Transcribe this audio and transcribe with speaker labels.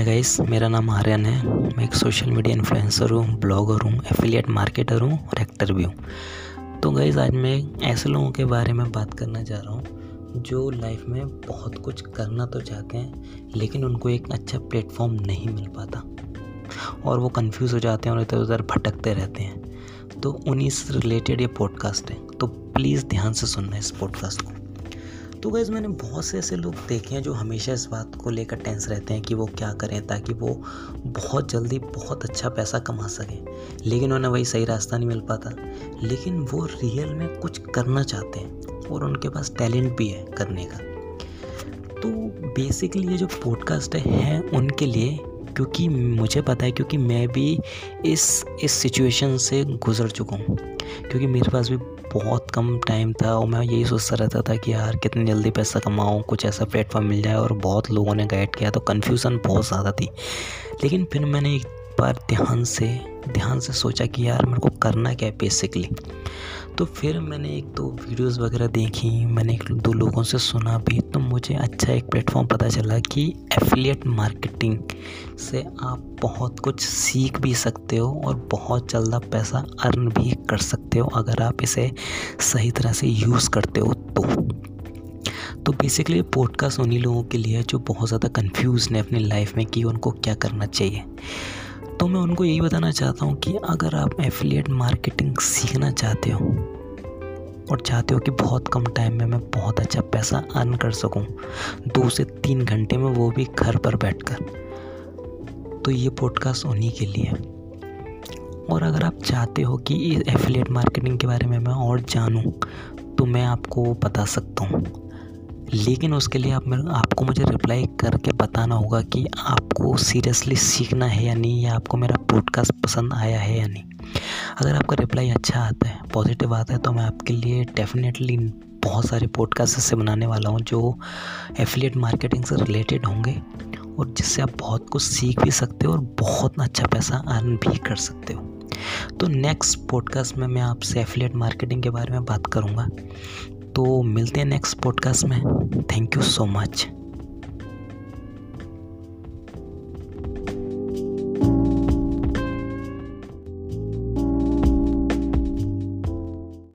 Speaker 1: Hi guys मेरा नाम आर्यन है। मैं एक सोशल मीडिया इन्फ्लुएंसर हूँ ब्लॉगर हूँ एफिलिएट मार्केटर हूँ और एक्टर भी हूँ। तो गाइस आज मैं ऐसे लोगों के बारे में बात करना चाह रहा हूँ जो लाइफ में बहुत कुछ करना तो चाहते हैं, लेकिन उनको एक अच्छा प्लेटफॉर्म नहीं मिल पाता। और वो कंफ्यूज हो जाते हैं और इधर उधर भटकते रहते हैं। तो उन्हीं से रिलेटेड ये पॉडकास्ट है। तो प्लीज़ ध्यान से सुनना इस पॉडकास्ट को। तो गैज़ मैंने बहुत से ऐसे लोग देखे हैं जो हमेशा इस बात को लेकर टेंस रहते हैं कि वो क्या करें ताकि वो बहुत जल्दी बहुत अच्छा पैसा कमा सकें। लेकिन उन्हें वही सही रास्ता नहीं मिल पाता। लेकिन वो रियल में कुछ करना चाहते हैं और उनके पास टैलेंट भी है करने का। तो बेसिकली ये जो पॉडकास्ट है, है उनके लिए क्योंकि मुझे पता है, क्योंकि मैं भी इस इस सिचुएशन से गुज़र चुका हूँ। क्योंकि मेरे पास भी बहुत कम टाइम था और मैं यही सोचता रहता था कि यार, कितनी जल्दी पैसा कमाऊँ, कुछ ऐसा प्लेटफॉर्म मिल जाए और बहुत लोगों ने गाइड किया तो कन्फ्यूज़न बहुत ज़्यादा थी। लेकिन फिर मैंने एक बार ध्यान से ध्यान से सोचा कि यार, मेरे को करना क्या है बेसिकली तो फिर मैंने एक दो वीडियोस वगैरह देखी, मैंने एक दो लोगों से सुना भी तो मुझे अच्छा एक प्लेटफॉर्म पता चला कि एफिलिएट मार्केटिंग से आप बहुत कुछ सीख भी सकते हो और बहुत जल्दा पैसा अर्न भी कर सकते हो अगर आप इसे सही तरह से यूज़ करते हो तो। तो बेसिकली पॉडकास्ट उन्हीं लोगों के लिए जो बहुत ज़्यादा कंफ्यूज हैं अपनी लाइफ में कि उनको क्या करना चाहिए। तो मैं उनको यही बताना चाहता हूँ कि अगर आप एफिलिएट मार्केटिंग सीखना चाहते हो और चाहते हो कि बहुत कम टाइम में मैं बहुत अच्छा पैसा अर्न कर सकूँ, दो से तीन घंटे में वो भी घर पर बैठकर तो ये पॉडकास्ट उन्हीं के लिए और अगर आप चाहते हो कि एफिलिएट मार्केटिंग के बारे में मैं और जानूं तो मैं आपको बता सकता हूँ। लेकिन उसके लिए आप मेरे आपको मुझे रिप्लाई करके बताना होगा कि आपको सीरियसली सीखना है या नहीं, या आपको मेरा पॉडकास्ट पसंद आया है या नहीं। अगर आपका रिप्लाई अच्छा आता है पॉजिटिव आता है तो मैं आपके लिए डेफिनेटली बहुत सारे पॉडकास्ट ऐसे बनाने वाला हूँ जो एफिलिएट मार्केटिंग से रिलेटेड होंगे और जिससे आप बहुत कुछ सीख भी सकते हो और बहुत अच्छा पैसा अर्न भी कर सकते हो। तो नेक्स्ट पॉडकास्ट में मैं आपसे एफिलिएट मार्केटिंग के बारे में बात करूँगा। तो मिलते हैं नेक्स्ट पॉडकास्ट में. Thank you so much